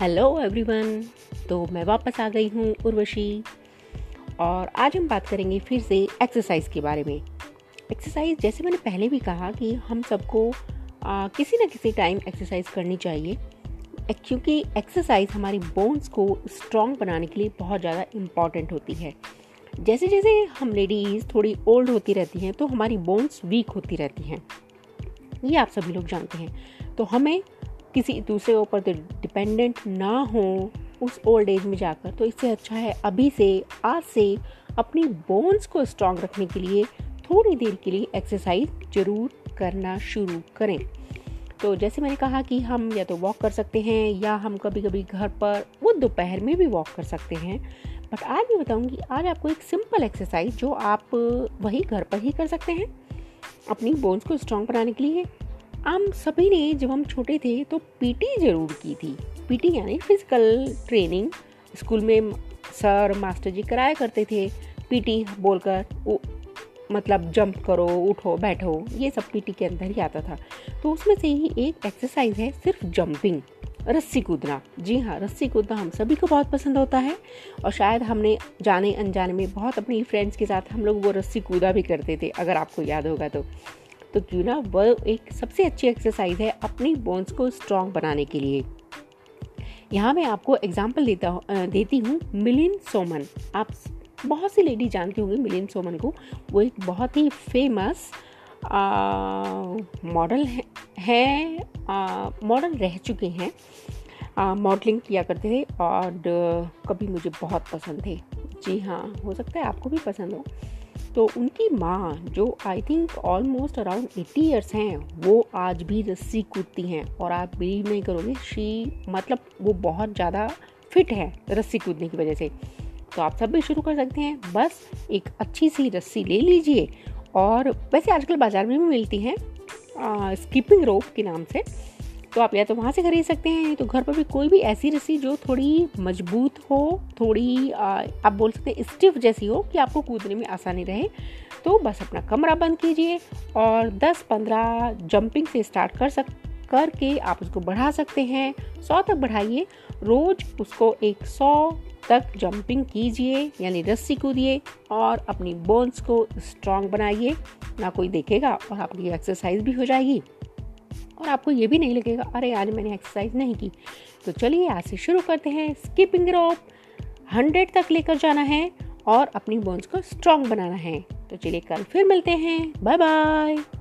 Hello everyone तो मैं वापस आ गई हूँ, उर्वशी। और आज हम बात करेंगे फिर से एक्सरसाइज के बारे में। एक्सरसाइज जैसे मैंने पहले भी कहा कि हम सबको किसी न किसी टाइम एक्सरसाइज करनी चाहिए। क्योंकि एक्सरसाइज हमारी बोन्स को स्ट्रॉन्ग बनाने के लिए बहुत ज़्यादा इंपॉर्टेंट होती है। जैसे जैसे हम लेडीज़ थोड़ी ओल्ड होती रहती हैं तो हमारी बोन्स वीक होती रहती हैं। ये आप सभी लोग जानते हैं। तो हमें किसी दूसरे ऊपर डिपेंडेंट ना हो उस ओल्ड एज में जाकर तो इससे अच्छा है अभी से, आज से अपनी बोन्स को स्ट्रांग रखने के लिए थोड़ी देर के लिए एक्सरसाइज ज़रूर करना शुरू करें। तो जैसे मैंने कहा कि हम या तो वॉक कर सकते हैं या हम कभी कभी घर पर वो दोपहर में भी वॉक कर सकते हैं। बट आज मैं बताऊँगी आज आपको एक सिंपल एक्सरसाइज जो आप वही घर पर ही कर सकते हैं। अपनी बोन्स को स्ट्रांग बनाने के लिए हम सभी ने जब हम छोटे थे तो पीटी ज़रूर की थी। पीटी यानी फ़िज़िकल ट्रेनिंग स्कूल में सर, मास्टर जी कराया करते थे। पीटी बोलकर वो मतलब जंप करो, उठो, बैठो। ये सब पीटी के अंदर ही आता था। तो उसमें से ही एक एक्सरसाइज है, सिर्फ़ जंपिंग रस्सी कूदना। जी हाँ रस्सी कूदना हम सभी को बहुत पसंद होता है। और शायद हमने जाने अनजाने में बहुत अपनी फ्रेंड्स के साथ हम लोग वो रस्सी कूदा भी करते थे, अगर आपको याद होगा तो। तो क्यों ना वो एक सबसे अच्छी एक्सरसाइज है अपनी बोन्स को स्ट्रॉन्ग बनाने के लिए। यहाँ मैं आपको एग्ज़ाम्पल देता देती हूँ मिलिन सोमन। आप बहुत सी लेडी जानती होंगी मिलिन सोमन को। वो एक बहुत ही फ़ेमस मॉडल है मॉडल रह चुके हैं। मॉडलिंग किया करते थे और, कभी मुझे बहुत पसंद थे। जी हाँ हो सकता है आपको भी पसंद हो। तो उनकी माँ, जो I think almost around eighty years हैं, वो आज भी रस्सी कूदती हैं और आप बिलीव नहीं करोगे शी मतलब वो बहुत ज़्यादा फिट है रस्सी कूदने की वजह से। तो आप सब भी शुरू कर सकते हैं, बस एक अच्छी सी रस्सी ले लीजिए। और वैसे आजकल बाज़ार में भी मिलती हैं स्कीपिंग रोप के नाम से। तो आप या तो वहाँ से खरीद सकते हैं तो घर पर भी कोई भी ऐसी रस्सी जो थोड़ी मज़बूत हो, थोड़ी आप बोल सकते हैं स्टिफ जैसी हो कि आपको कूदने में आसानी रहे। तो बस अपना कमरा बंद कीजिए और 10-15 जंपिंग से स्टार्ट कर सक, करके आप उसको बढ़ा सकते हैं। सौ तक बढ़ाइए। रोज उसको एक सौ तक जंपिंग कीजिए, यानी रस्सी कूदिए और अपनी बोन्स को स्ट्रांग बनाइए। ना कोई देखेगा और आपकी एक्सरसाइज भी हो जाएगी। और आपको ये भी नहीं लगेगा, अरे आज मैंने एक्सरसाइज नहीं की। तो चलिए आज से शुरू करते हैं। स्कीपिंग रॉप हंड्रेड तक लेकर जाना है और अपनी बोन्स को स्ट्रॉन्ग बनाना है। तो चलिए कल फिर मिलते हैं। Bye bye